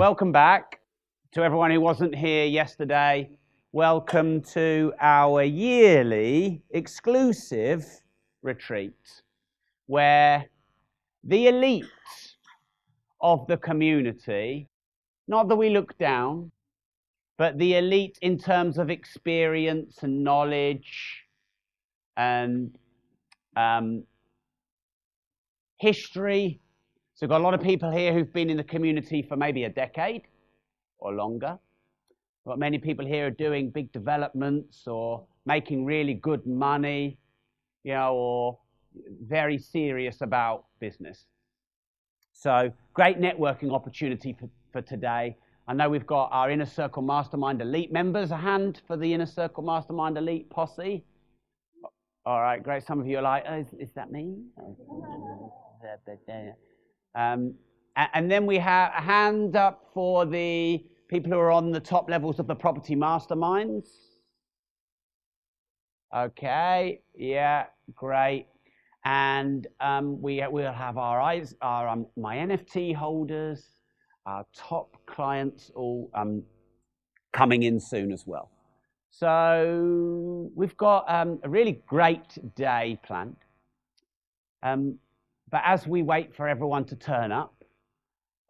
Welcome back to everyone who wasn't here yesterday. Welcome to our yearly exclusive retreat where the elite of the community, not that we look down, but the elite in terms of experience and knowledge and um, history. So, we've got a lot of people here who've been in the community for maybe a decade or longer. We've got many people here are doing big developments or making really good money, you know, or very serious about business. So, great networking opportunity for, for today. I know we've got our Inner Circle Mastermind Elite members. A hand for the Inner Circle Mastermind Elite posse. All right, great. Some of you are like, oh, is, is that me? Oh. Um, and then we have a hand up for the people who are on the top levels of the property masterminds. Okay, yeah, great. And um, we will have our eyes, our um, my NFT holders, our top clients all um, coming in soon as well. So we've got um, a really great day planned. But as we wait for everyone to turn up,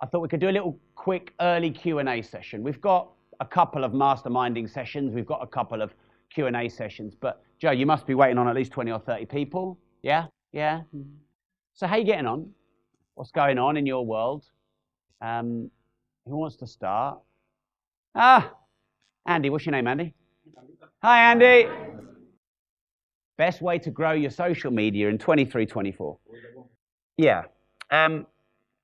I thought we could do a little quick early Q&A session. We've got a couple of masterminding sessions. We've got a couple of Q&A sessions. But Joe, you must be waiting on at least 20 or 30 people. Yeah? Yeah? So how are you getting on? What's going on in your world? Um, who wants to start? Ah, Andy. What's your name, Andy? Hi, Andy. Best way to grow your social media in 23, 24. Yeah. Um,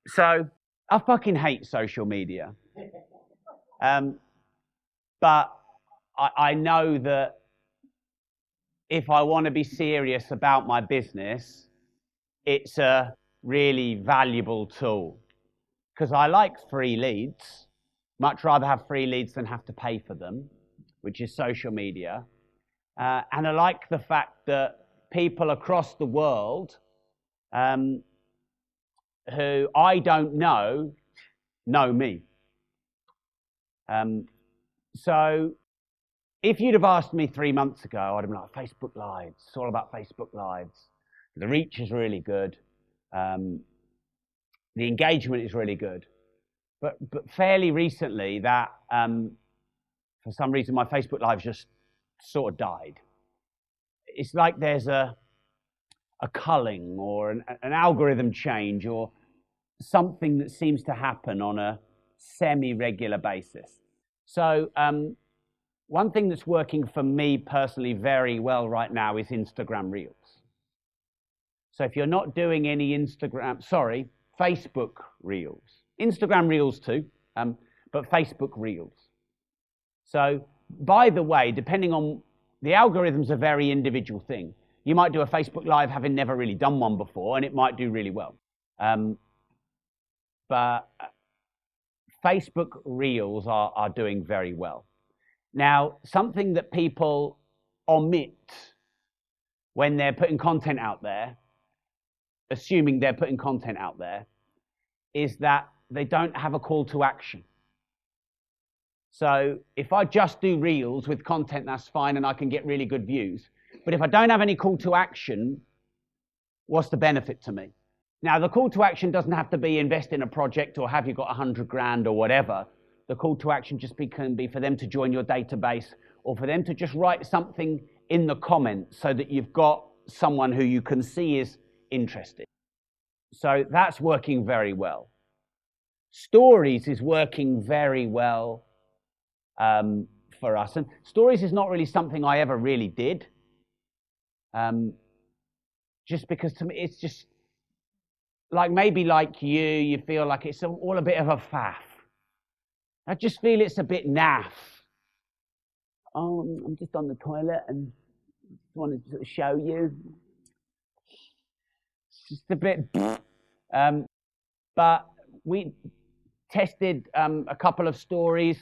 so I fucking hate social media. Um, but I, I know that if I want to be serious about my business, it's a really valuable tool because I like free leads. Much rather have free leads than have to pay for them, which is social media. Uh, and I like the fact that people across the world um, who I don't know know me. Um, so if you'd have asked me three months ago, I'd have been like, Facebook Lives, it's all about Facebook Lives. The reach is really good. Um, the engagement is really good. But, but fairly recently, that um, for some reason my Facebook Live just sort of died. It's like there's a, a culling or an, an algorithm change or something that seems to happen on a semi regular basis. So, um, one thing that's working for me personally very well right now is Instagram Reels. So, if you're not doing any Instagram, sorry, Facebook Reels, Instagram Reels too, um, but Facebook Reels. So, by the way, depending on the algorithm's a very individual thing. You might do a Facebook Live having never really done one before, and it might do really well. Um, but uh, Facebook Reels are, are doing very well. Now, something that people omit when they're putting content out there, assuming they're putting content out there, is that they don't have a call to action. So if I just do reels with content, that's fine and I can get really good views. But if I don't have any call to action, what's the benefit to me? Now, the call to action doesn't have to be invest in a project or have you got 100 grand or whatever. The call to action just be, can be for them to join your database or for them to just write something in the comments so that you've got someone who you can see is interested. So that's working very well. Stories is working very well um, for us. And stories is not really something I ever really did. Um, just because to me, it's just like maybe like you, you feel like it's all a bit of a faff. I just feel it's a bit naff. Oh, I'm just on the toilet and just wanted to show you. It's just a bit. Um, but we tested um, a couple of stories,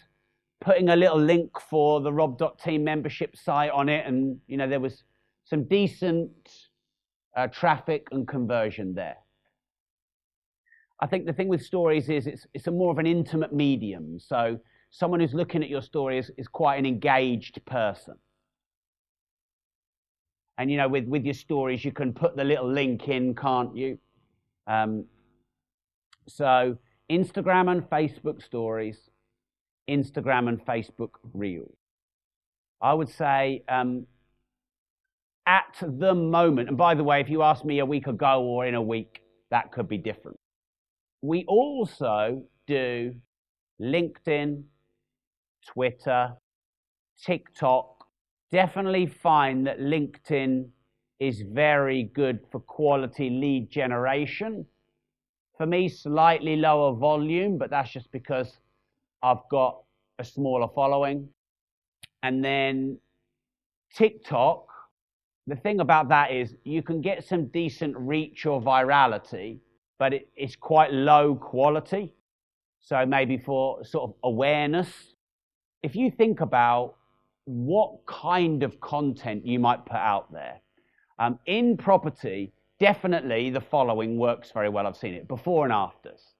putting a little link for the Rob.team membership site on it, and you know there was some decent uh, traffic and conversion there. I think the thing with stories is it's, it's a more of an intimate medium. So someone who's looking at your story is, is quite an engaged person. And you know, with, with your stories, you can put the little link in, can't you? Um, so Instagram and Facebook stories, Instagram and Facebook Reels. I would say um, at the moment, and by the way, if you asked me a week ago or in a week, that could be different. We also do LinkedIn, Twitter, TikTok. Definitely find that LinkedIn is very good for quality lead generation. For me, slightly lower volume, but that's just because I've got a smaller following. And then TikTok, the thing about that is you can get some decent reach or virality, but it, it's quite low quality. So maybe for sort of awareness, if you think about what kind of content you might put out there, um, in property, definitely the following works very well. I've seen it before and afters.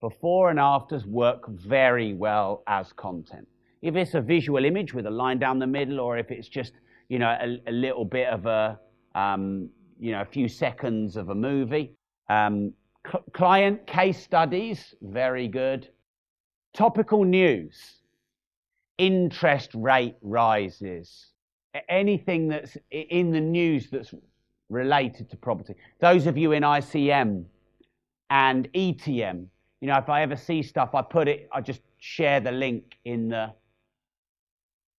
Before and afters work very well as content. If it's a visual image with a line down the middle, or if it's just you know a, a little bit of a um, you know a few seconds of a movie. Um, cl- client case studies, very good. Topical news, interest rate rises, anything that's in the news that's related to property. Those of you in ICM and ETM, you know, if I ever see stuff, I put it, I just share the link in the,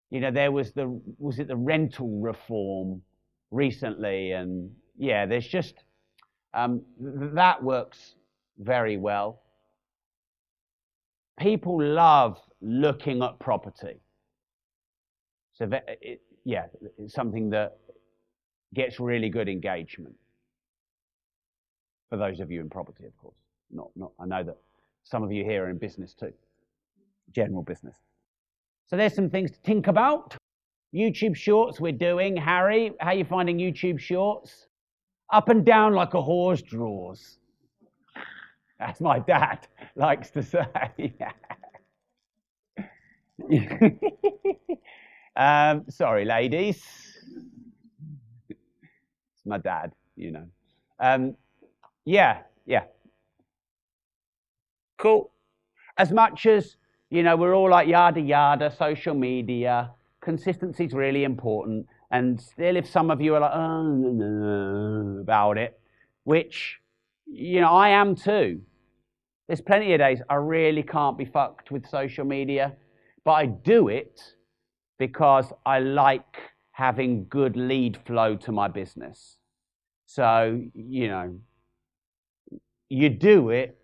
you know, there was the, was it the rental reform recently? And yeah, there's just, um, th- that works very well. People love looking at property. So, it, yeah, it's something that gets really good engagement. For those of you in property, of course. Not, not, I know that some of you here are in business too, general business. So there's some things to think about. YouTube Shorts we're doing. Harry, how are you finding YouTube Shorts? Up and down like a horse draws. That's my dad likes to say. um, sorry, ladies. It's my dad, you know. Um, yeah, yeah. Cool. As much as you know, we're all like yada yada, social media. Consistency is really important. And still, if some of you are like, oh, no, no, about it, which, you know, I am too. There's plenty of days I really can't be fucked with social media, but I do it because I like having good lead flow to my business. So, you know, you do it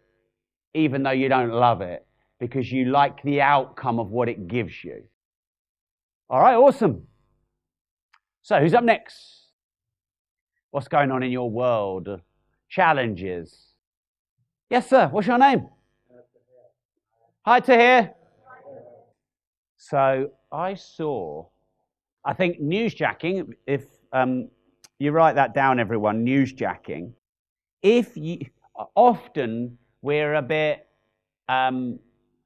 even though you don't love it because you like the outcome of what it gives you. All right, awesome. So, who's up next? What's going on in your world? Challenges. Yes, sir. What's your name? Hi, Tahir. So, I saw, I think newsjacking, if um, you write that down, everyone, newsjacking, if you, often we're a bit um,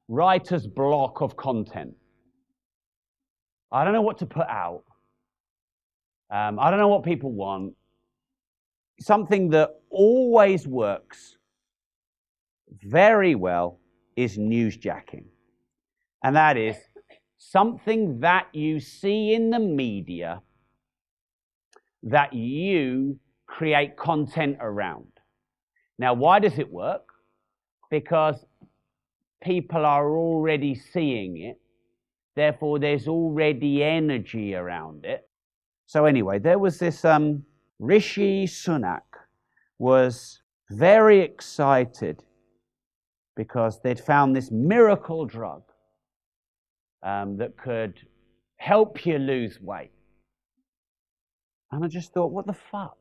writer's block of content. I don't know what to put out. Um, I don't know what people want. Something that always works very well is newsjacking. And that is something that you see in the media that you create content around. Now, why does it work? Because people are already seeing it. Therefore, there's already energy around it. So anyway, there was this um, Rishi Sunak was very excited because they'd found this miracle drug um, that could help you lose weight. And I just thought, what the fuck?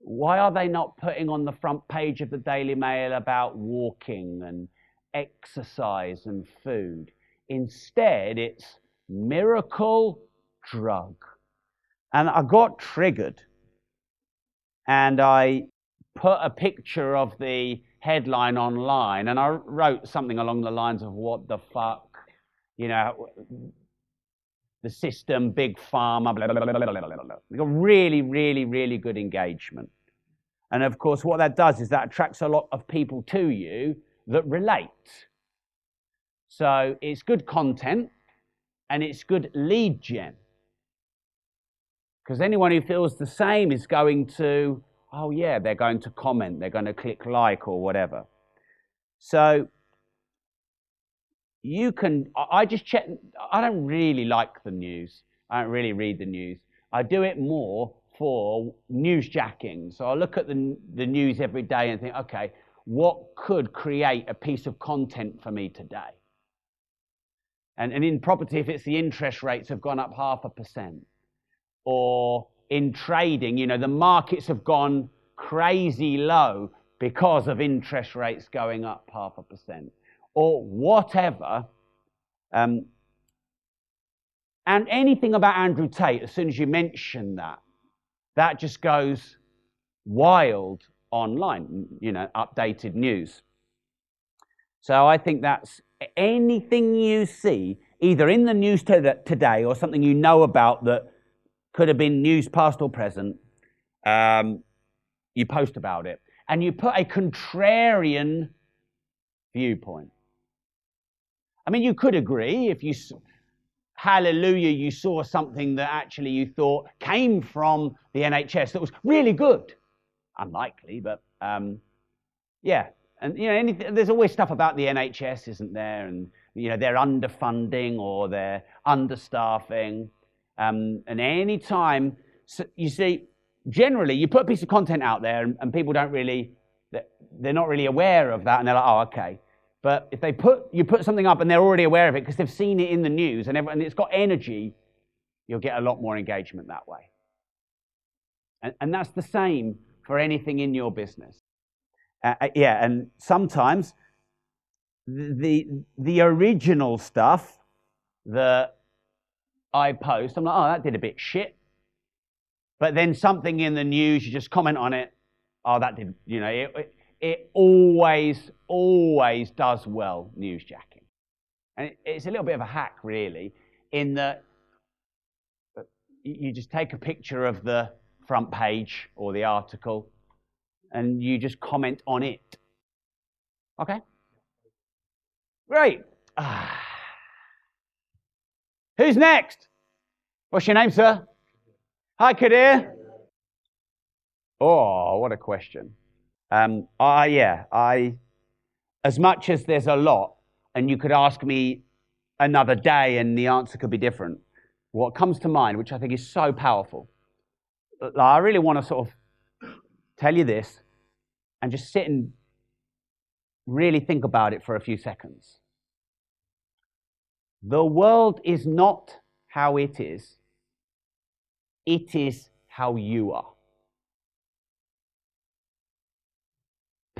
Why are they not putting on the front page of the Daily Mail about walking and exercise and food. Instead, it's miracle drug. And I got triggered and I put a picture of the headline online, and I wrote something along the lines of "What the fuck," you know, the system, big pharma, blah, blah, blah, blah, blah, blah. Got really, really, really good engagement. And of course, what that does is that attracts a lot of people to you that relate. So it's good content and it's good lead gen. Because anyone who feels the same is going to, oh yeah, they're going to comment, they're going to click like or whatever. So you can, I just check, I don't really like the news. I don't really read the news. I do it more for news jacking. So I look at the, the news every day and think, okay, what could create a piece of content for me today? And, and in property, if it's the interest rates have gone up half a percent, or in trading, you know, the markets have gone crazy low because of interest rates going up half a percent or whatever. Um, and anything about Andrew Tate, as soon as you mention that, that just goes wild online, you know, updated news. So I think that's anything you see, either in the news today or something you know about that could have been news past or present, um, you post about it. And you put a contrarian viewpoint. I mean, you could agree if you, hallelujah, you saw something that actually you thought came from the NHS that was really good. Unlikely, but um, yeah. And you know, anything, there's always stuff about the NHS, isn't there? And you know, they're underfunding or they're understaffing. Um, and any time, so you see, generally, you put a piece of content out there, and, and people don't really, they're not really aware of that, and they're like, oh, okay. But if they put you put something up and they're already aware of it because they've seen it in the news and, and it's got energy, you'll get a lot more engagement that way. And, and that's the same for anything in your business. Uh, uh yeah, and sometimes the the original stuff that I post, I'm like, oh, that did a bit shit. But then something in the news, you just comment on it. Oh, that did, you know, it, it always, always does well newsjacking. And it's a little bit of a hack, really, in that you just take a picture of the front page or the article and you just comment on it. Okay? Great. Ah. Who's next? What's your name, sir? Hi, Kadir. Oh, what a question. Um, I, yeah, I, as much as there's a lot, and you could ask me another day and the answer could be different, what comes to mind, which I think is so powerful, I really want to sort of tell you this and just sit and really think about it for a few seconds. The world is not how it is, it is how you are.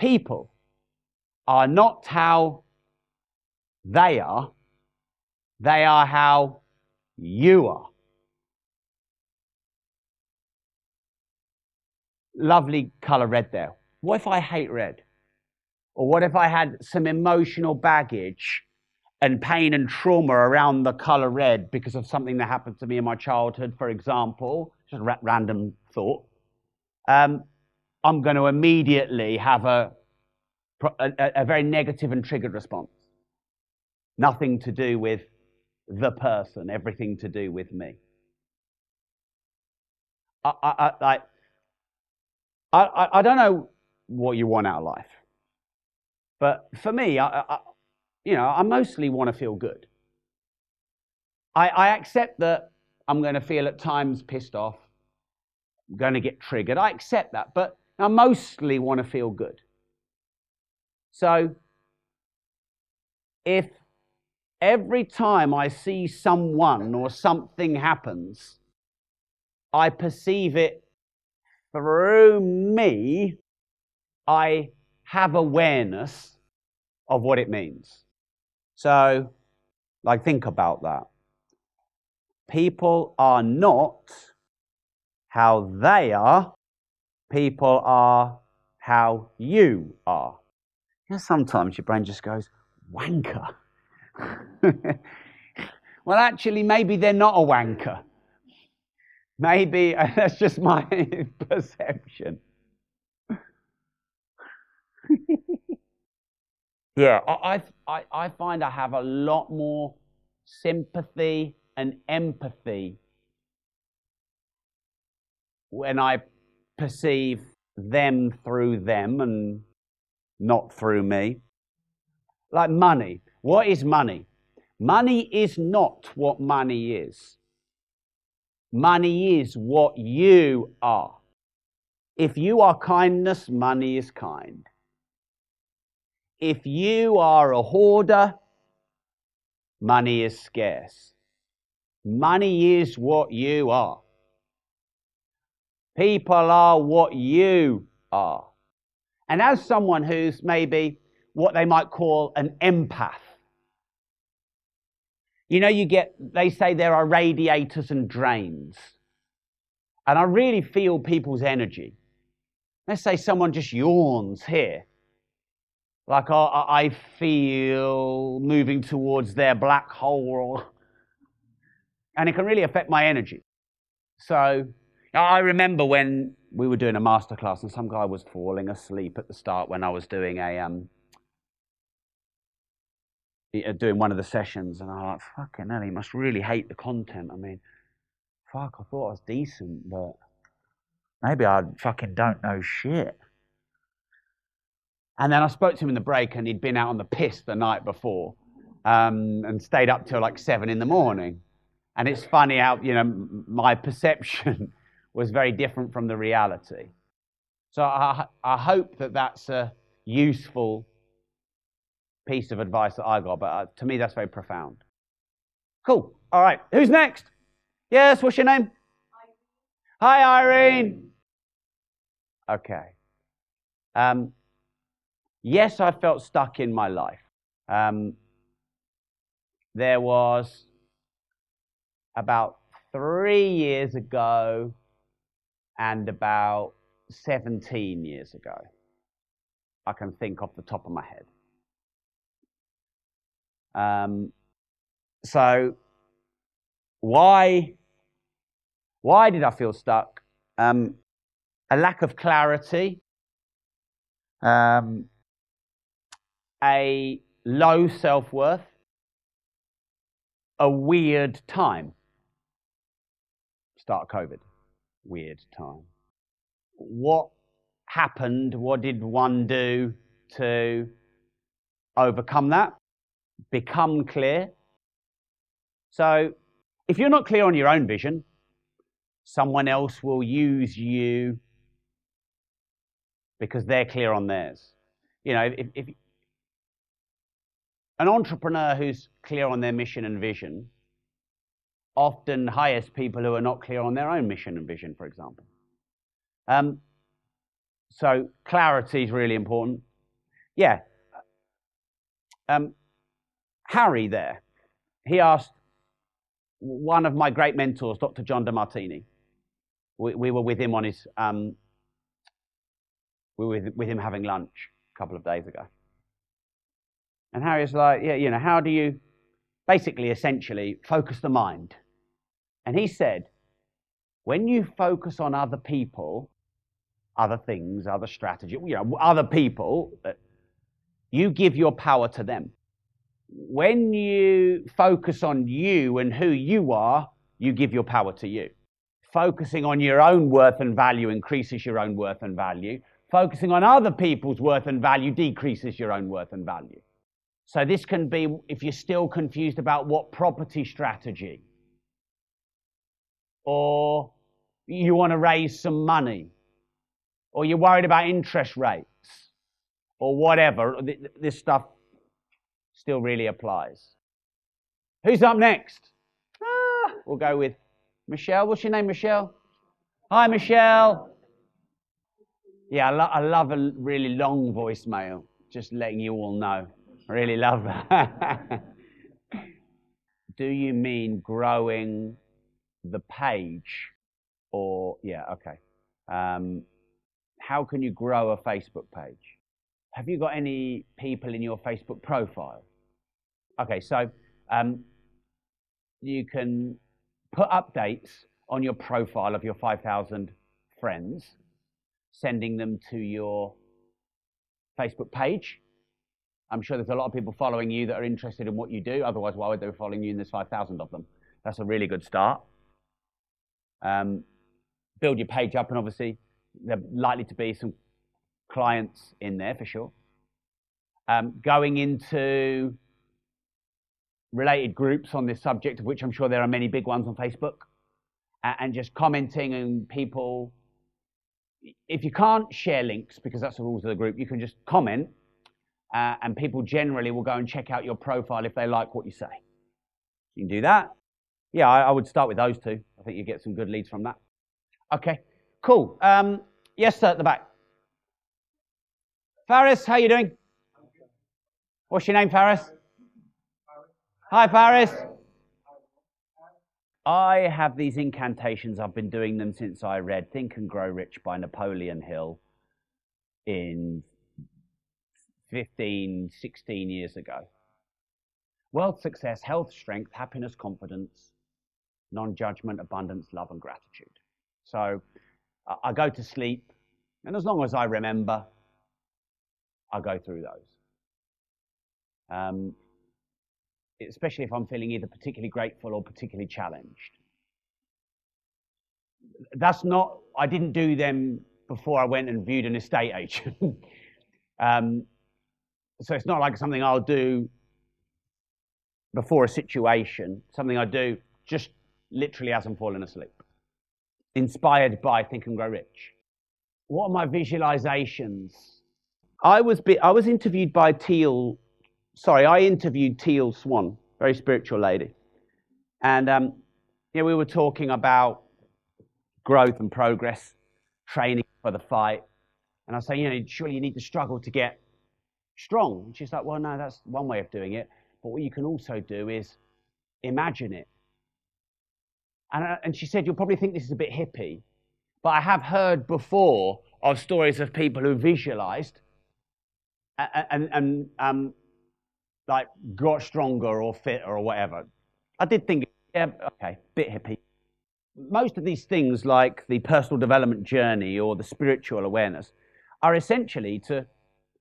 people are not how they are, they are how you are. Lovely color red there. What if I hate red? Or what if I had some emotional baggage and pain and trauma around the color red because of something that happened to me in my childhood, for example? Just a random thought. Um, I'm going to immediately have a, a, a very negative and triggered response. Nothing to do with the person, everything to do with me. I, I, I, I, I don't know what you want out of life, but for me, I, I you know, I mostly want to feel good. I, I accept that I'm going to feel at times pissed off, I'm going to get triggered. I accept that, but I mostly want to feel good. So, if every time I see someone or something happens, I perceive it through me, I have awareness of what it means. So, like, think about that. People are not how they are, people are how you are. You know, sometimes your brain just goes, wanker. well, actually, maybe they're not a wanker. Maybe that's just my perception. Yeah, I, I, I find I have a lot more sympathy and empathy when I perceive them through them and not through me. Like money. What is money? Money is not what money is. Money is what you are. If you are kindness, money is kind. If you are a hoarder, money is scarce. Money is what you are. People are what you are. And as someone who's maybe what they might call an empath, you know, you get, they say there are radiators and drains. And I really feel people's energy. Let's say someone just yawns here. Like I, I feel moving towards their black hole. And it can really affect my energy. So I remember when we were doing a masterclass and some guy was falling asleep at the start when I was doing a um, doing one of the sessions, and I was like, "Fucking hell, he must really hate the content." I mean, fuck, I thought I was decent, but maybe I fucking don't know shit. And then I spoke to him in the break, and he'd been out on the piss the night before, um, and stayed up till like seven in the morning. And it's funny how you know my perception was very different from the reality. So I, I hope that that's a useful piece of advice that I got, but uh, to me, that's very profound. Cool. All right. Who's next? Yes, what's your name? Hi, Irene. Okay. Um, yes, I felt stuck in my life. Um, there was about three years ago and about 17 years ago. I can think off the top of my head. Um, so, why, why did I feel stuck? Um, a lack of clarity, um, a low self worth, a weird time. Start COVID weird time. What happened? What did one do to overcome that? Become clear. So, if you're not clear on your own vision, someone else will use you because they're clear on theirs. You know, if, if an entrepreneur who's clear on their mission and vision often hires people who are not clear on their own mission and vision, for example. Um, so clarity is really important. Yeah. Um, Harry there, he asked one of my great mentors, Dr. John Demartini. We, we were with him on his, um, we were with, with him having lunch a couple of days ago. And Harry was like, yeah, you know, how do you basically, essentially, focus the mind? And he said, when you focus on other people, other things, other strategy, you know, other people, uh, you give your power to them. When you focus on you and who you are, you give your power to you. Focusing on your own worth and value increases your own worth and value. Focusing on other people's worth and value decreases your own worth and value. So, this can be if you're still confused about what property strategy or you want to raise some money, or you're worried about interest rates, or whatever, this stuff still really applies. Who's up next? Ah, we'll go with Michelle. What's your name, Michelle? Hi, Michelle. Yeah, I, lo- I love a really long voicemail, just letting you all know. Really love that. Do you mean growing the page or yeah okay um, how can you grow a facebook page have you got any people in your Facebook profile? Okay, so um, you can put updates on your profile of your 5,000 friends, sending them to your Facebook page. I'm sure there's a lot of people following you that are interested in what you do. Otherwise, why would they be following you? And there's 5,000 of them. That's a really good start. Um, build your page up, and obviously, there are likely to be some clients in there for sure. Um, going into related groups on this subject, of which I'm sure there are many big ones on Facebook, and just commenting and people. If you can't share links because that's the rules of the group, you can just comment, uh, and people generally will go and check out your profile if they like what you say. You can do that. Yeah, I, I would start with those two. I think you get some good leads from that. Okay, cool. Um, yes, sir, at the back. Faris, how you doing? What's your name, Faris? Hi, Faris. I have these incantations. I've been doing them since I read Think and Grow Rich by Napoleon Hill in 15, 16 years ago. Wealth, success, health, strength, happiness, confidence, non judgment, abundance, love, and gratitude. So I go to sleep, and as long as I remember, I go through those. Um, especially if I'm feeling either particularly grateful or particularly challenged. That's not, I didn't do them before I went and viewed an estate agent. um, so it's not like something I'll do before a situation, something I do just literally as I'm falling asleep. Inspired by Think and Grow Rich. What are my visualizations? I was, I was interviewed by Teal sorry, I interviewed Teal Swan, very spiritual lady. And um, you know, we were talking about growth and progress, training for the fight. And I say, you know, surely you need to struggle to get strong. And she's like, well, no, that's one way of doing it. But what you can also do is imagine it. And, uh, and she said, you'll probably think this is a bit hippie, but I have heard before of stories of people who visualized and, and, and um, like got stronger or fitter or whatever. I did think, yeah, okay, bit hippie. Most of these things, like the personal development journey or the spiritual awareness, are essentially to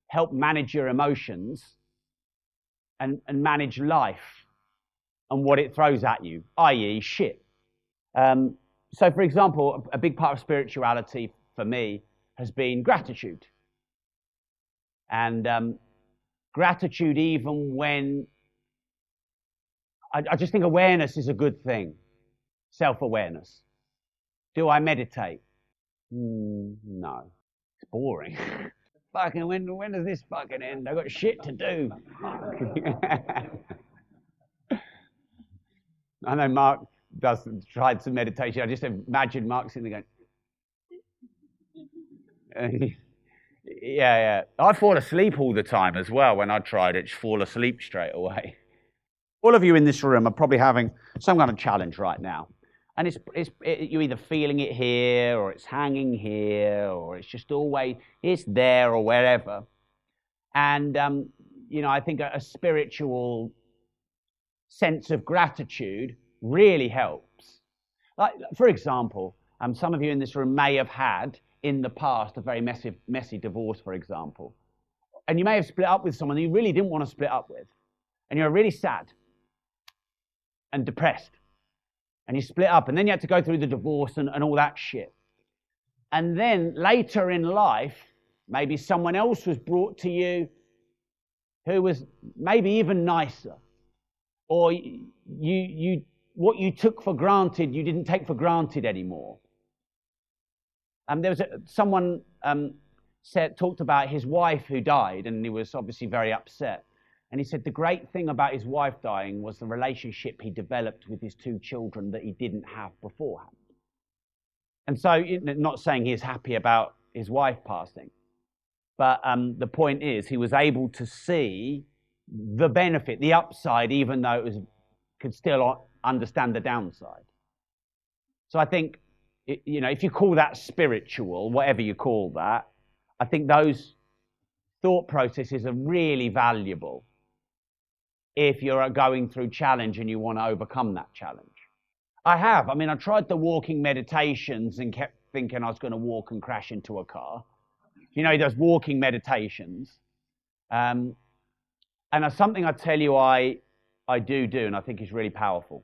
help manage your emotions and, and manage life and what it throws at you, i.e., shit. Um, so, for example, a big part of spirituality for me has been gratitude. And um, gratitude even when I, I just think awareness is a good thing. Self awareness. Do I meditate? Mm, no. It's boring. fucking when when does this fucking end? I've got shit to do. I know Mark does tried some meditation. I just imagine Mark sitting there going yeah, yeah. I fall asleep all the time as well when I tried it. Fall asleep straight away. All of you in this room are probably having some kind of challenge right now. And it's, it's it, you're either feeling it here, or it's hanging here, or it's just always, it's there or wherever. And, um, you know, I think a, a spiritual sense of gratitude really helps. Like, for example, um, some of you in this room may have had in the past a very messy, messy divorce, for example. And you may have split up with someone you really didn't want to split up with. And you're really sad and depressed. And you split up. And then you had to go through the divorce and, and all that shit. And then later in life, maybe someone else was brought to you who was maybe even nicer. Or you, you, what you took for granted, you didn't take for granted anymore. And there was a, someone um, said, talked about his wife who died, and he was obviously very upset. And he said the great thing about his wife dying was the relationship he developed with his two children that he didn't have beforehand. And so, not saying he's happy about his wife passing, but um, the point is he was able to see the benefit, the upside, even though it was could still understand the downside. So I think you know, if you call that spiritual, whatever you call that, I think those thought processes are really valuable if you're going through challenge and you want to overcome that challenge. I have. I mean, I tried the walking meditations and kept thinking I was going to walk and crash into a car. You know, he does walking meditations. Um, and it's something I tell you I, I do do, and I think is really powerful.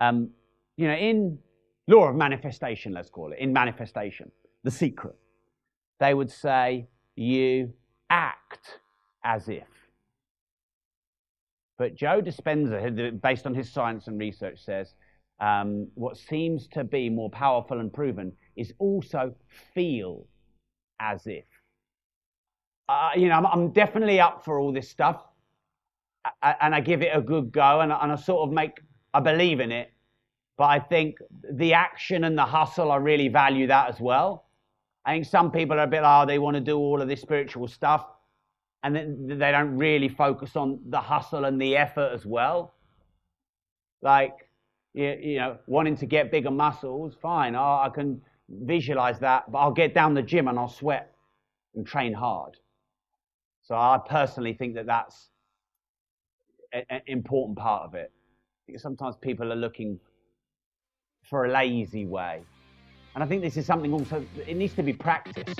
Um, you know, in law of manifestation, let's call it, in manifestation, the secret, they would say, you act as if. But Joe Dispenza, based on his science and research, says um, what seems to be more powerful and proven is also feel as if. Uh, you know, I'm, I'm, definitely up for all this stuff, and I give it a good go, and, and I sort of make, I believe in it, but I think the action and the hustle, I really value that as well. I think some people are a bit, oh, they want to do all of this spiritual stuff, and then they don't really focus on the hustle and the effort as well. Like, you, you know, wanting to get bigger muscles, fine. Oh, I can visualize that, but I'll get down the gym and I'll sweat and train hard. So I personally think that that's an important part of it. Because sometimes people are looking for a lazy way. And I think this is something also, it needs to be practiced.